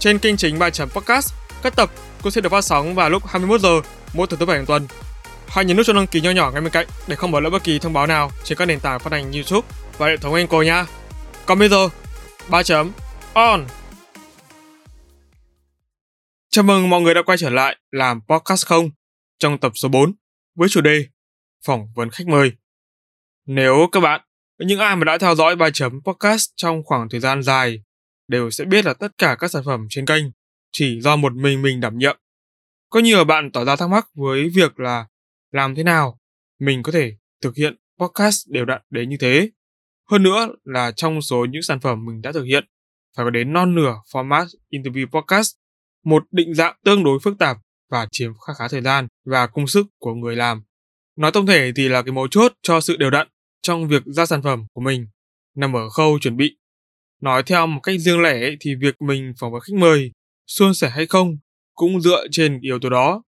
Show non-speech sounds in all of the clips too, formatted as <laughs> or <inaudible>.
trên kênh chính bài chấm podcast, các tập cũng sẽ được phát sóng vào lúc 21 giờ mỗi thứ thứ bảy hàng tuần. Hãy nhấn nút cho đăng ký nhỏ nhỏ ngay bên cạnh để không bỏ lỡ bất kỳ thông báo nào trên các nền tảng phát hành YouTube và hệ thống Anchor nha. Còn bây giờ, ba chấm on. Chào mừng mọi người đã quay trở lại làm podcast không trong tập số 4 với chủ đề phỏng vấn khách mời. Nếu các bạn, những ai mà đã theo dõi bài chấm podcast trong khoảng thời gian dài đều sẽ biết là tất cả các sản phẩm trên kênh chỉ do một mình mình đảm nhiệm. Có nhiều bạn tỏ ra thắc mắc với việc là làm thế nào mình có thể thực hiện podcast đều đặn đến như thế. Hơn nữa là trong số những sản phẩm mình đã thực hiện, phải có đến non nửa format interview podcast, một định dạng tương đối phức tạp và chiếm khá khá thời gian và công sức của người làm. Nói tổng thể thì là cái mấu chốt cho sự đều đặn trong việc ra sản phẩm của mình nằm ở khâu chuẩn bị. Nói theo một cách riêng lẻ thì việc mình phỏng vấn khách mời suôn sẻ hay không cũng dựa trên yếu tố đó.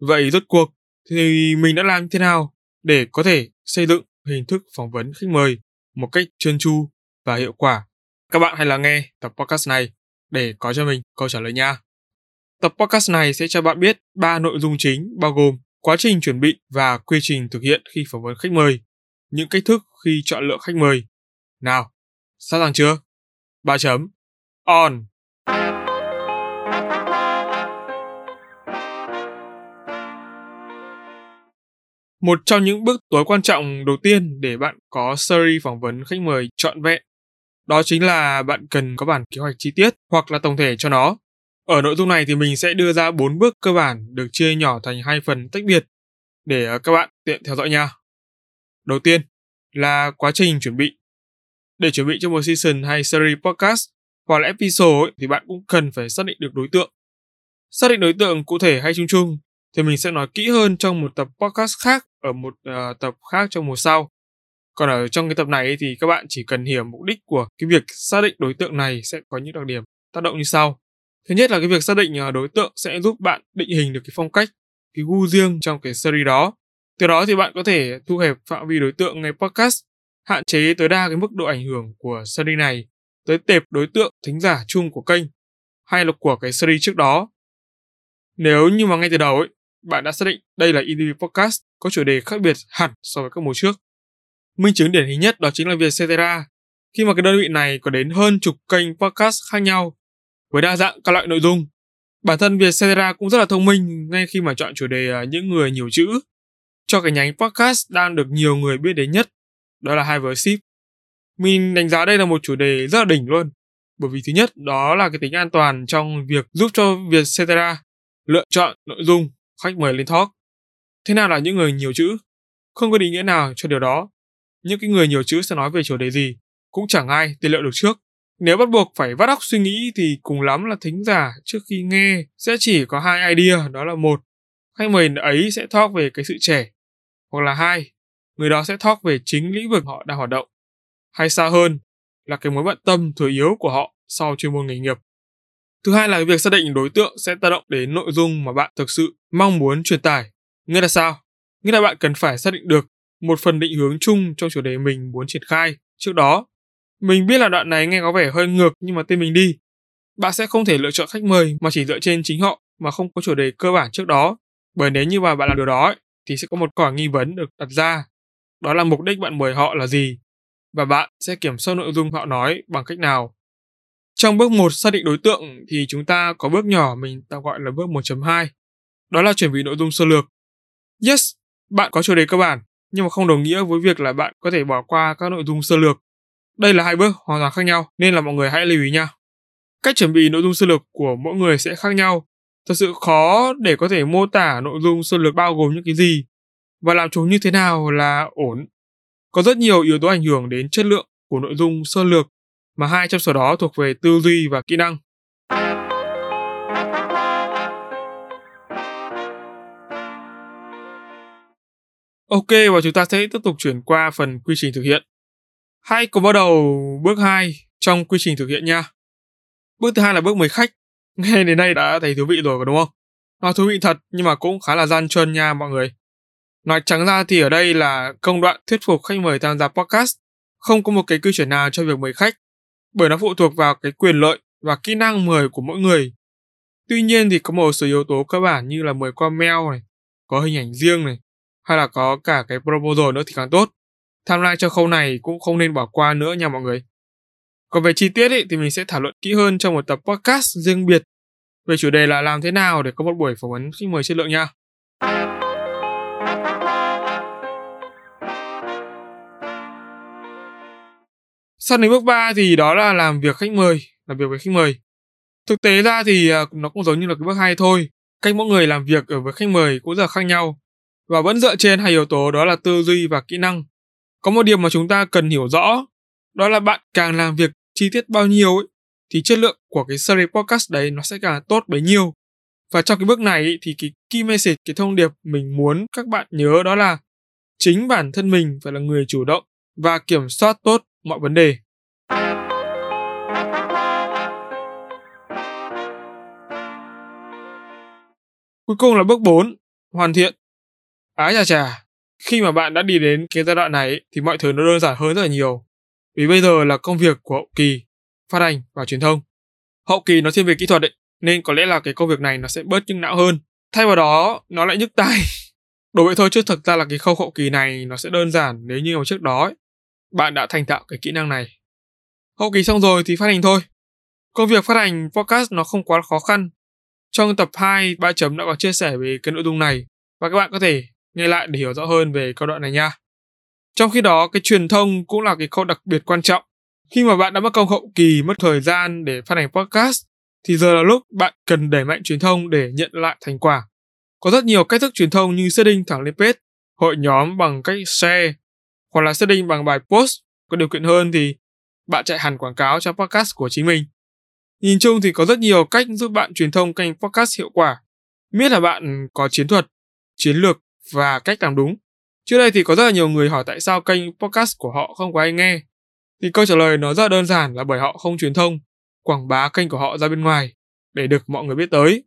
Vậy rốt cuộc thì mình đã làm thế nào để có thể xây dựng hình thức phỏng vấn khách mời một cách trơn tru và hiệu quả? Các bạn hãy lắng nghe tập podcast này để có cho mình câu trả lời nha. Tập podcast này sẽ cho bạn biết ba nội dung chính bao gồm quá trình chuẩn bị và quy trình thực hiện khi phỏng vấn khách mời, những cách thức khi chọn lựa khách mời. Nào, sẵn sàng chưa? Ba chấm. On. Một trong những bước tối quan trọng đầu tiên để bạn có series phỏng vấn khách mời trọn vẹn, đó chính là bạn cần có bản kế hoạch chi tiết hoặc là tổng thể cho nó. Ở nội dung này thì mình sẽ đưa ra 4 bước cơ bản được chia nhỏ thành hai phần tách biệt để ờ, các bạn tiện theo dõi nha. Đầu tiên là quá trình chuẩn bị. Để chuẩn bị cho một season hay series podcast hoặc là episode ấy, thì bạn cũng cần phải xác định được đối tượng. Xác định đối tượng cụ thể hay chung chung thì mình sẽ nói kỹ hơn trong một tập podcast khác ở một uh, tập khác trong mùa sau. Còn ở trong cái tập này thì các bạn chỉ cần hiểu mục đích của cái việc xác định đối tượng này sẽ có những đặc điểm tác động như sau. Thứ nhất là cái việc xác định ờ, đối tượng sẽ giúp bạn định hình được cái phong cách, cái gu riêng trong cái series đó. Từ đó thì bạn có thể thu hẹp phạm vi đối tượng ngay podcast, hạn chế tối đa cái mức độ ảnh hưởng của series này tới tệp đối tượng thính giả chung của kênh hay là của cái series trước đó. Nếu như mà ngay từ đầu ấy, bạn đã xác định đây là interview podcast có chủ đề khác biệt hẳn so với các mùa trước. Minh chứng điển hình nhất đó chính là Vietcetera, khi mà cái đơn vị này có đến hơn chục kênh podcast khác nhau với đa dạng các loại nội dung. Bản thân Vietcetera cũng rất là thông minh ngay khi mà chọn chủ đề à, những người nhiều chữ cho cái nhánh podcast đang được nhiều người biết đến nhất, đó là hai với ship. Mình đánh giá đây là một chủ đề rất là đỉnh luôn, bởi vì thứ nhất đó là cái tính an toàn trong việc giúp cho Vietcetera lựa chọn nội dung khách mời lên talk. Thế nào là những người nhiều chữ? Không có định nghĩa nào cho điều đó. Những cái người nhiều chữ sẽ nói về chủ đề gì cũng chẳng ai tiên liệu được trước. Nếu bắt buộc phải vắt óc suy nghĩ thì cùng lắm là thính giả trước khi nghe sẽ chỉ có hai idea đó là một khách mời ấy sẽ talk về cái sự trẻ hoặc là hai người đó sẽ talk về chính lĩnh vực họ đang hoạt động hay xa hơn là cái mối bận tâm thừa yếu của họ sau chuyên môn nghề nghiệp Thứ hai là việc xác định đối tượng sẽ tác động đến nội dung mà bạn thực sự mong muốn truyền tải. Nghĩa là sao? Nghĩa là bạn cần phải xác định được một phần định hướng chung trong chủ đề mình muốn triển khai trước đó. Mình biết là đoạn này nghe có vẻ hơi ngược nhưng mà tên mình đi. Bạn sẽ không thể lựa chọn khách mời mà chỉ dựa trên chính họ mà không có chủ đề cơ bản trước đó. Bởi nếu như mà bạn làm điều đó ấy, thì sẽ có một quả nghi vấn được đặt ra. Đó là mục đích bạn mời họ là gì? Và bạn sẽ kiểm soát nội dung họ nói bằng cách nào trong bước 1 xác định đối tượng thì chúng ta có bước nhỏ mình tạm gọi là bước 1.2. Đó là chuẩn bị nội dung sơ lược. Yes, bạn có chủ đề cơ bản, nhưng mà không đồng nghĩa với việc là bạn có thể bỏ qua các nội dung sơ lược. Đây là hai bước hoàn toàn khác nhau, nên là mọi người hãy lưu ý nha. Cách chuẩn bị nội dung sơ lược của mỗi người sẽ khác nhau. Thật sự khó để có thể mô tả nội dung sơ lược bao gồm những cái gì và làm chúng như thế nào là ổn. Có rất nhiều yếu tố ảnh hưởng đến chất lượng của nội dung sơ lược, mà hai trong số đó thuộc về tư duy và kỹ năng. Ok, và chúng ta sẽ tiếp tục chuyển qua phần quy trình thực hiện. Hãy cùng bắt đầu bước 2 trong quy trình thực hiện nha. Bước thứ hai là bước mời khách. Nghe đến đây đã thấy thú vị rồi, đúng không? Nó thú vị thật, nhưng mà cũng khá là gian trơn nha, mọi người. Nói trắng ra thì ở đây là công đoạn thuyết phục khách mời tham gia podcast. Không có một cái quy chuẩn nào cho việc mời khách, bởi nó phụ thuộc vào cái quyền lợi và kỹ năng mời của mỗi người. Tuy nhiên thì có một số yếu tố cơ bản như là mời qua mail này, có hình ảnh riêng này, hay là có cả cái proposal nữa thì càng tốt. Tham lai cho khâu này cũng không nên bỏ qua nữa nha mọi người. Còn về chi tiết ý, thì mình sẽ thảo luận kỹ hơn trong một tập podcast riêng biệt về chủ đề là làm thế nào để có một buổi phỏng vấn khách mời chất lượng nha. Sau đến bước 3 thì đó là làm việc khách mời, làm việc với khách mời. Thực tế ra thì à, nó cũng giống như là cái bước 2 thôi. Cách mỗi người làm việc ở với khách mời cũng rất là khác nhau và vẫn dựa trên hai yếu tố đó là tư duy và kỹ năng. Có một điều mà chúng ta cần hiểu rõ, đó là bạn càng làm việc chi tiết bao nhiêu ấy, thì chất lượng của cái series podcast đấy nó sẽ càng tốt bấy nhiêu. Và trong cái bước này ấy, thì cái key message, cái thông điệp mình muốn các bạn nhớ đó là chính bản thân mình phải là người chủ động và kiểm soát tốt mọi vấn đề. Cuối cùng là bước 4, hoàn thiện. Ái chà chà, khi mà bạn đã đi đến cái giai đoạn này thì mọi thứ nó đơn giản hơn rất là nhiều. Vì bây giờ là công việc của hậu kỳ, phát hành và truyền thông. Hậu kỳ nó thiên về kỹ thuật ấy, nên có lẽ là cái công việc này nó sẽ bớt nhức não hơn. Thay vào đó, nó lại nhức tai. <laughs> Đối vậy thôi chứ thực ra là cái khâu hậu kỳ này nó sẽ đơn giản nếu như mà trước đó ấy, bạn đã thành thạo cái kỹ năng này. Hậu kỳ xong rồi thì phát hành thôi. Công việc phát hành podcast nó không quá khó khăn. Trong tập 2, 3 chấm đã có chia sẻ về cái nội dung này và các bạn có thể nghe lại để hiểu rõ hơn về câu đoạn này nha. Trong khi đó, cái truyền thông cũng là cái khâu đặc biệt quan trọng. Khi mà bạn đã mất công hậu kỳ, mất thời gian để phát hành podcast, thì giờ là lúc bạn cần đẩy mạnh truyền thông để nhận lại thành quả. Có rất nhiều cách thức truyền thông như setting thẳng lên page, hội nhóm bằng cách share, hoặc là setting bằng bài post. Có điều kiện hơn thì bạn chạy hẳn quảng cáo cho podcast của chính mình. Nhìn chung thì có rất nhiều cách giúp bạn truyền thông kênh podcast hiệu quả. Miết là bạn có chiến thuật, chiến lược và cách làm đúng. Trước đây thì có rất là nhiều người hỏi tại sao kênh podcast của họ không có ai nghe. Thì câu trả lời nó rất đơn giản là bởi họ không truyền thông, quảng bá kênh của họ ra bên ngoài để được mọi người biết tới.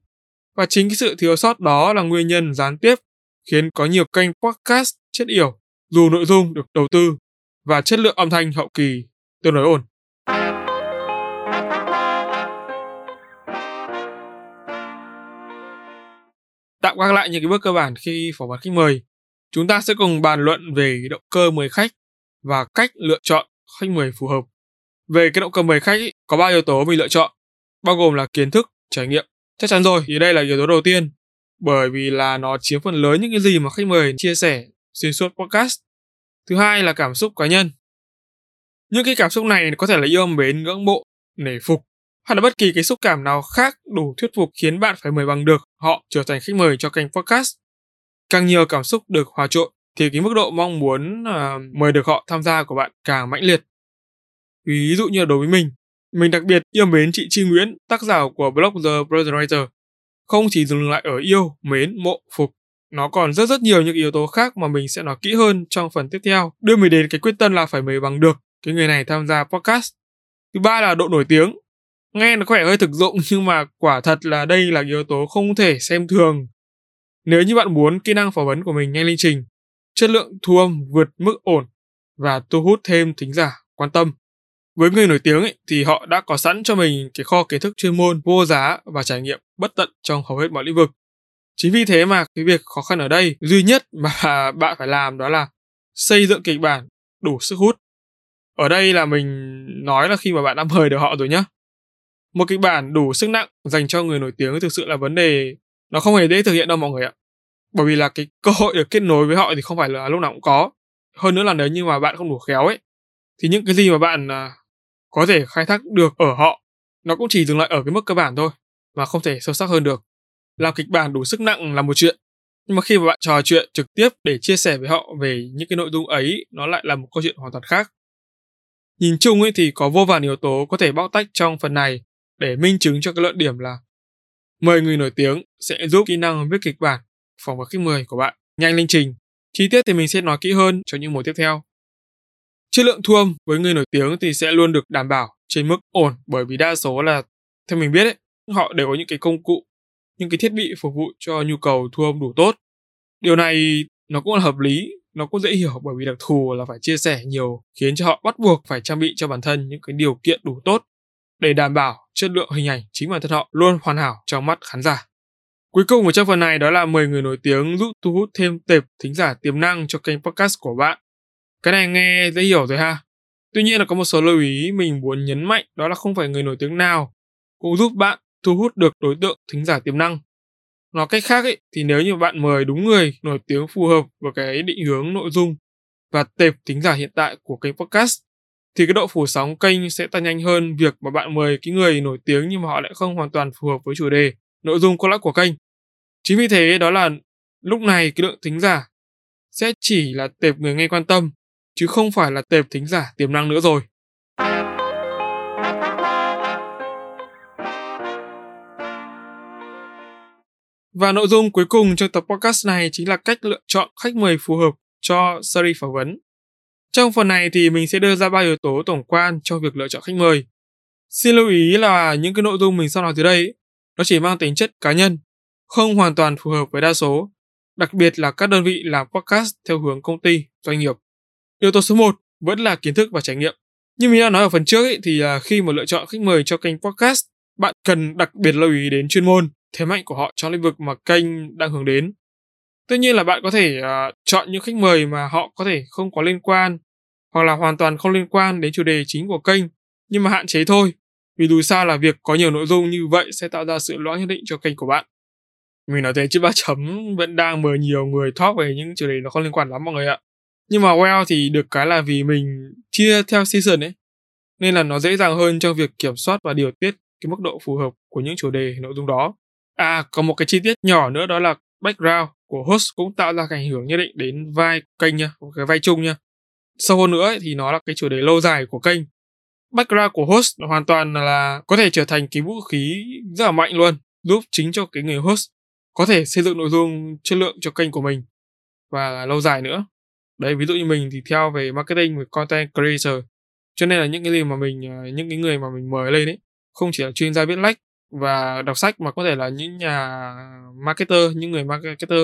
Và chính cái sự thiếu sót đó là nguyên nhân gián tiếp khiến có nhiều kênh podcast chết yểu dù nội dung được đầu tư và chất lượng âm thanh hậu kỳ tương đối ổn. Tạm gác lại những cái bước cơ bản khi phỏng vấn khách mời. Chúng ta sẽ cùng bàn luận về động cơ mời khách và cách lựa chọn khách mời phù hợp. Về cái động cơ mời khách ý, có ba yếu tố mình lựa chọn, bao gồm là kiến thức, trải nghiệm. Chắc chắn rồi, thì đây là yếu tố đầu tiên, bởi vì là nó chiếm phần lớn những cái gì mà khách mời chia sẻ xuyên suốt podcast. Thứ hai là cảm xúc cá nhân. Những cái cảm xúc này có thể là yêu mến, ngưỡng mộ, nể phục hoặc là bất kỳ cái xúc cảm nào khác đủ thuyết phục khiến bạn phải mời bằng được họ trở thành khách mời cho kênh podcast. Càng nhiều cảm xúc được hòa trộn thì cái mức độ mong muốn uh, mời được họ tham gia của bạn càng mãnh liệt. Ví dụ như đối với mình, mình đặc biệt yêu mến chị Chi Nguyễn, tác giả của blog The Brother Writer. Không chỉ dừng lại ở yêu, mến, mộ, phục, nó còn rất rất nhiều những yếu tố khác mà mình sẽ nói kỹ hơn trong phần tiếp theo, đưa mình đến cái quyết tâm là phải mời bằng được cái người này tham gia podcast. Thứ ba là độ nổi tiếng. Nghe nó có vẻ hơi thực dụng nhưng mà quả thật là đây là yếu tố không thể xem thường. Nếu như bạn muốn kỹ năng phỏng vấn của mình nhanh lên trình, chất lượng thu âm vượt mức ổn và thu hút thêm thính giả quan tâm. Với người nổi tiếng ấy, thì họ đã có sẵn cho mình cái kho kiến thức chuyên môn vô giá và trải nghiệm bất tận trong hầu hết mọi lĩnh vực. Chính vì thế mà cái việc khó khăn ở đây, duy nhất mà <laughs> bạn phải làm đó là xây dựng kịch bản đủ sức hút. Ở đây là mình nói là khi mà bạn đã mời được họ rồi nhá. Một kịch bản đủ sức nặng dành cho người nổi tiếng thực sự là vấn đề nó không hề dễ thực hiện đâu mọi người ạ. Bởi vì là cái cơ hội được kết nối với họ thì không phải là lúc nào cũng có. Hơn nữa là nếu như mà bạn không đủ khéo ấy, thì những cái gì mà bạn à, có thể khai thác được ở họ, nó cũng chỉ dừng lại ở cái mức cơ bản thôi, mà không thể sâu sắc hơn được làm kịch bản đủ sức nặng là một chuyện. Nhưng mà khi mà bạn trò chuyện trực tiếp để chia sẻ với họ về những cái nội dung ấy nó lại là một câu chuyện hoàn toàn khác. Nhìn chung ấy thì có vô vàn yếu tố có thể bóc tách trong phần này để minh chứng cho cái luận điểm là mời người nổi tiếng sẽ giúp kỹ năng viết kịch bản phỏng vấn khách mời của bạn nhanh lên trình. Chi tiết thì mình sẽ nói kỹ hơn cho những mùa tiếp theo. Chất lượng thu âm với người nổi tiếng thì sẽ luôn được đảm bảo trên mức ổn bởi vì đa số là theo mình biết ấy, họ đều có những cái công cụ, những cái thiết bị phục vụ cho nhu cầu thu âm đủ tốt. Điều này nó cũng là hợp lý, nó cũng dễ hiểu bởi vì đặc thù là phải chia sẻ nhiều khiến cho họ bắt buộc phải trang bị cho bản thân những cái điều kiện đủ tốt để đảm bảo chất lượng hình ảnh chính bản thân họ luôn hoàn hảo trong mắt khán giả. Cuối cùng ở trong phần này đó là 10 người nổi tiếng giúp thu hút thêm tệp thính giả tiềm năng cho kênh podcast của bạn. Cái này nghe dễ hiểu rồi ha. Tuy nhiên là có một số lưu ý mình muốn nhấn mạnh đó là không phải người nổi tiếng nào cũng giúp bạn thu hút được đối tượng thính giả tiềm năng. Nói cách khác ấy, thì nếu như bạn mời đúng người nổi tiếng phù hợp với cái định hướng nội dung và tệp thính giả hiện tại của kênh podcast thì cái độ phủ sóng kênh sẽ tăng nhanh hơn việc mà bạn mời cái người nổi tiếng nhưng mà họ lại không hoàn toàn phù hợp với chủ đề, nội dung có của kênh. Chính vì thế đó là lúc này cái lượng thính giả sẽ chỉ là tệp người nghe quan tâm chứ không phải là tệp thính giả tiềm năng nữa rồi. Và nội dung cuối cùng trong tập podcast này chính là cách lựa chọn khách mời phù hợp cho series phỏng vấn. Trong phần này thì mình sẽ đưa ra ba yếu tố tổng quan cho việc lựa chọn khách mời. Xin lưu ý là những cái nội dung mình sau nói dưới đây nó chỉ mang tính chất cá nhân, không hoàn toàn phù hợp với đa số, đặc biệt là các đơn vị làm podcast theo hướng công ty, doanh nghiệp. Yếu tố số 1 vẫn là kiến thức và trải nghiệm. Như mình đã nói ở phần trước ấy, thì à, khi mà lựa chọn khách mời cho kênh podcast, bạn cần đặc biệt lưu ý đến chuyên môn, thế mạnh của họ trong lĩnh vực mà kênh đang hướng đến. Tuy nhiên là bạn có thể uh, chọn những khách mời mà họ có thể không có liên quan hoặc là hoàn toàn không liên quan đến chủ đề chính của kênh, nhưng mà hạn chế thôi. Vì dù sao là việc có nhiều nội dung như vậy sẽ tạo ra sự loãng nhất định cho kênh của bạn. Mình nói thế chứ ba chấm vẫn đang mời nhiều người talk về những chủ đề nó không liên quan lắm mọi người ạ. Nhưng mà well thì được cái là vì mình chia theo season ấy, nên là nó dễ dàng hơn trong việc kiểm soát và điều tiết cái mức độ phù hợp của những chủ đề nội dung đó. À, có một cái chi tiết nhỏ nữa đó là background của host cũng tạo ra ảnh hưởng nhất định đến vai kênh nha, cái vai chung nha. Sâu hơn nữa ấy, thì nó là cái chủ đề lâu dài của kênh. Background của host hoàn toàn là có thể trở thành cái vũ khí rất là mạnh luôn, giúp chính cho cái người host có thể xây dựng nội dung chất lượng cho kênh của mình và lâu dài nữa. Đấy, ví dụ như mình thì theo về marketing về content creator. Cho nên là những cái gì mà mình à, những cái người mà mình mời lên ấy không chỉ là chuyên gia viết lách và đọc sách mà có thể là những nhà marketer, những người marketer,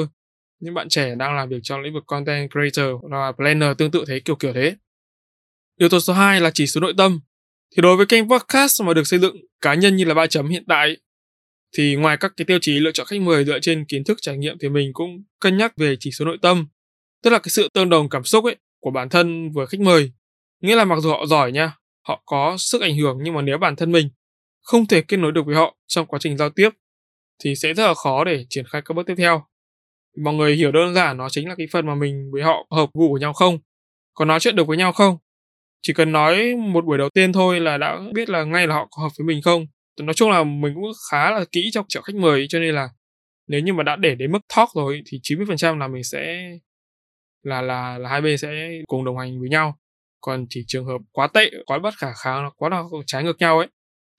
những bạn trẻ đang làm việc trong lĩnh vực content creator và planner tương tự thế kiểu kiểu thế. Yếu tố số 2 là chỉ số nội tâm. Thì đối với kênh podcast mà được xây dựng cá nhân như là ba chấm hiện tại thì ngoài các cái tiêu chí lựa chọn khách mời dựa trên kiến thức trải nghiệm thì mình cũng cân nhắc về chỉ số nội tâm, tức là cái sự tương đồng cảm xúc ấy của bản thân với khách mời. Nghĩa là mặc dù họ giỏi nha, họ có sức ảnh hưởng nhưng mà nếu bản thân mình không thể kết nối được với họ trong quá trình giao tiếp thì sẽ rất là khó để triển khai các bước tiếp theo. Mọi người hiểu đơn giản nó chính là cái phần mà mình với họ hợp gu của nhau không, có nói chuyện được với nhau không. Chỉ cần nói một buổi đầu tiên thôi là đã biết là ngay là họ có hợp với mình không. Nói chung là mình cũng khá là kỹ trong chợ khách mời cho nên là nếu như mà đã để đến mức talk rồi thì 90% là mình sẽ là là là hai bên sẽ cùng đồng hành với nhau. Còn chỉ trường hợp quá tệ, quá bất khả kháng, quá là trái ngược nhau ấy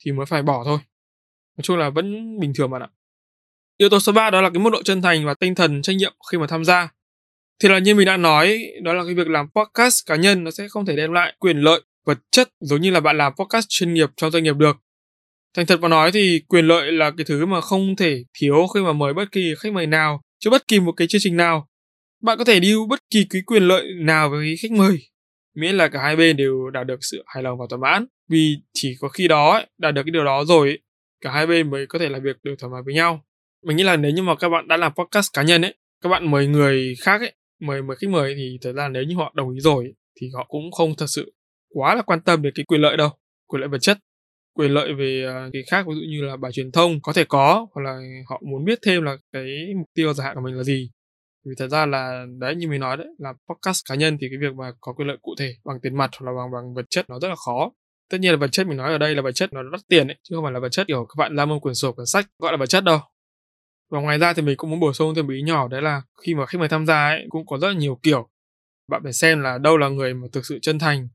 thì mới phải bỏ thôi. Nói chung là vẫn bình thường bạn ạ. Yếu tố số 3 đó là cái mức độ chân thành và tinh thần trách nhiệm khi mà tham gia. Thì là như mình đã nói, đó là cái việc làm podcast cá nhân nó sẽ không thể đem lại quyền lợi vật chất giống như là bạn làm podcast chuyên nghiệp trong doanh nghiệp được. Thành thật mà nói thì quyền lợi là cái thứ mà không thể thiếu khi mà mời bất kỳ khách mời nào cho bất kỳ một cái chương trình nào. Bạn có thể deal bất kỳ cái quyền lợi nào với khách mời, miễn là cả hai bên đều đạt được sự hài lòng và thỏa mãn. Vì chỉ có khi đó đạt được cái điều đó rồi cả hai bên mới có thể làm việc được thoải mái với nhau. Mình nghĩ là nếu như mà các bạn đã làm podcast cá nhân ấy, các bạn mời người khác ấy, mời mời khách mời thì thật ra nếu như họ đồng ý rồi thì họ cũng không thật sự quá là quan tâm đến cái quyền lợi đâu, quyền lợi vật chất. Quyền lợi về à, cái khác, ví dụ như là bài truyền thông có thể có, hoặc là họ muốn biết thêm là cái mục tiêu dài hạn của mình là gì vì thật ra là, đấy, như mình nói đấy, là podcast cá nhân thì cái việc mà có quyền lợi cụ thể bằng tiền mặt hoặc là bằng bằng vật chất nó rất là khó. Tất nhiên là vật chất mình nói ở đây là vật chất nó đắt tiền ấy, chứ không phải là vật chất kiểu các bạn làm môn quyển sổ, quyển sách gọi là vật chất đâu. Và ngoài ra thì mình cũng muốn bổ sung thêm một ý nhỏ, đấy là khi mà khách mời tham gia ấy, cũng có rất là nhiều kiểu. Bạn phải xem là đâu là người mà thực sự chân thành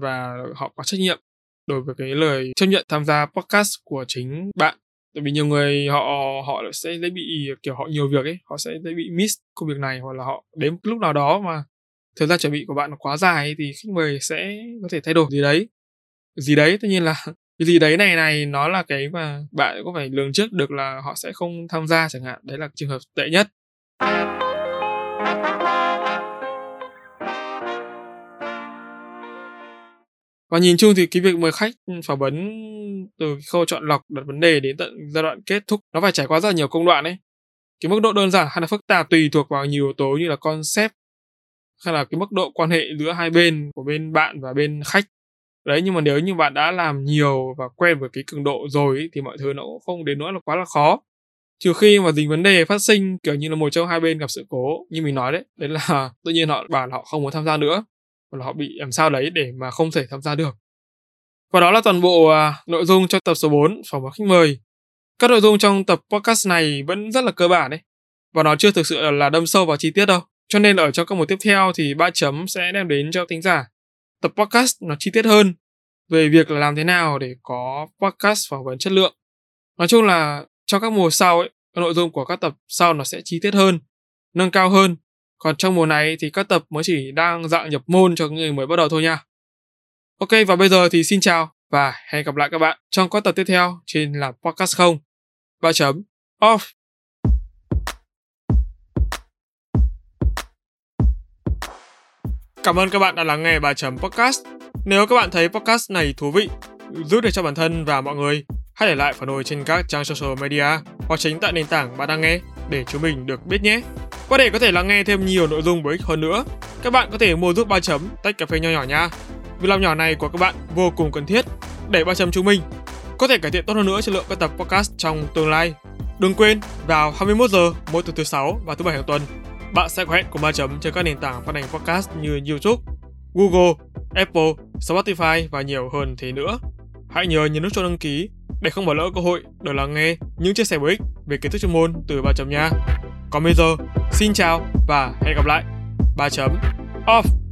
và họ có trách nhiệm đối với cái lời chấp nhận tham gia podcast của chính bạn tại vì nhiều người họ họ sẽ dễ bị, kiểu, họ nhiều việc ấy, họ sẽ dễ bị miss công việc này, hoặc là họ đến lúc nào đó mà thời gian chuẩn bị của bạn nó quá dài thì khách mời sẽ có thể thay đổi gì đấy. Gì đấy, tất nhiên là <laughs> cái gì đấy này này nó là cái mà bạn có phải lường trước được là họ sẽ không tham gia chẳng hạn, đấy là trường hợp tệ nhất. Và nhìn chung thì cái việc mời khách ừ, phỏng vấn từ khâu chọn lọc đặt vấn đề đến tận giai đoạn kết thúc nó phải trải qua rất là nhiều công đoạn ấy. Cái mức độ đơn giản hay là phức tạp tùy thuộc vào nhiều yếu tố như là concept hay là cái mức độ quan hệ giữa hai bên của bên bạn và bên khách. Đấy nhưng mà nếu như bạn đã làm nhiều và quen với cái cường độ rồi ấy, thì mọi thứ nó cũng không đến nỗi là quá là khó. Trừ khi mà dính vấn đề phát sinh kiểu như là một trong hai bên gặp sự cố như mình nói đấy đấy là <laughs> tự nhiên họ bảo là họ không muốn tham gia nữa hoặc là họ bị làm sao đấy để mà không thể tham gia được và đó là toàn bộ uh, nội dung trong tập số 4 phỏng vấn khách mời các nội dung trong tập podcast này vẫn rất là cơ bản đấy và nó chưa thực sự là đâm sâu vào chi tiết đâu cho nên ở trong các mục tiếp theo thì ba chấm sẽ đem đến cho thính giả tập podcast nó chi tiết hơn về việc là làm thế nào để có podcast phỏng vấn chất lượng. Nói chung là trong các mùa sau ấy, nội dung của các tập sau nó sẽ chi tiết hơn, nâng cao hơn. Còn trong mùa này thì các tập mới chỉ đang dạng nhập môn cho người mới bắt đầu thôi nha. Ok và bây giờ thì xin chào và hẹn gặp lại các bạn trong các tập tiếp theo trên là podcast không. Ba chấm off. Cảm ơn các bạn đã lắng nghe bài chấm podcast. Nếu các bạn thấy podcast này thú vị, giúp được cho bản thân và mọi người, hãy để lại phản hồi trên các trang social media hoặc chính tại nền tảng bạn đang nghe để chúng mình được biết nhé. Và để có thể lắng nghe thêm nhiều nội dung bổ ích hơn nữa, các bạn có thể mua giúp ba chấm tách cà phê nho nhỏ nha. Việc làm nhỏ này của các bạn vô cùng cần thiết để ba chấm chúng mình có thể cải thiện tốt hơn nữa chất lượng các tập podcast trong tương lai. Đừng quên vào 21 giờ mỗi tuần thứ sáu và thứ bảy hàng tuần bạn sẽ có hẹn cùng ba chấm trên các nền tảng phát hành podcast như YouTube, Google, Apple, Spotify và nhiều hơn thế nữa. Hãy nhớ nhấn nút cho đăng ký để không bỏ lỡ cơ hội được lắng nghe những chia sẻ bổ ích về kiến thức chuyên môn từ ba chấm nha. Còn bây giờ, xin chào và hẹn gặp lại. Ba chấm off.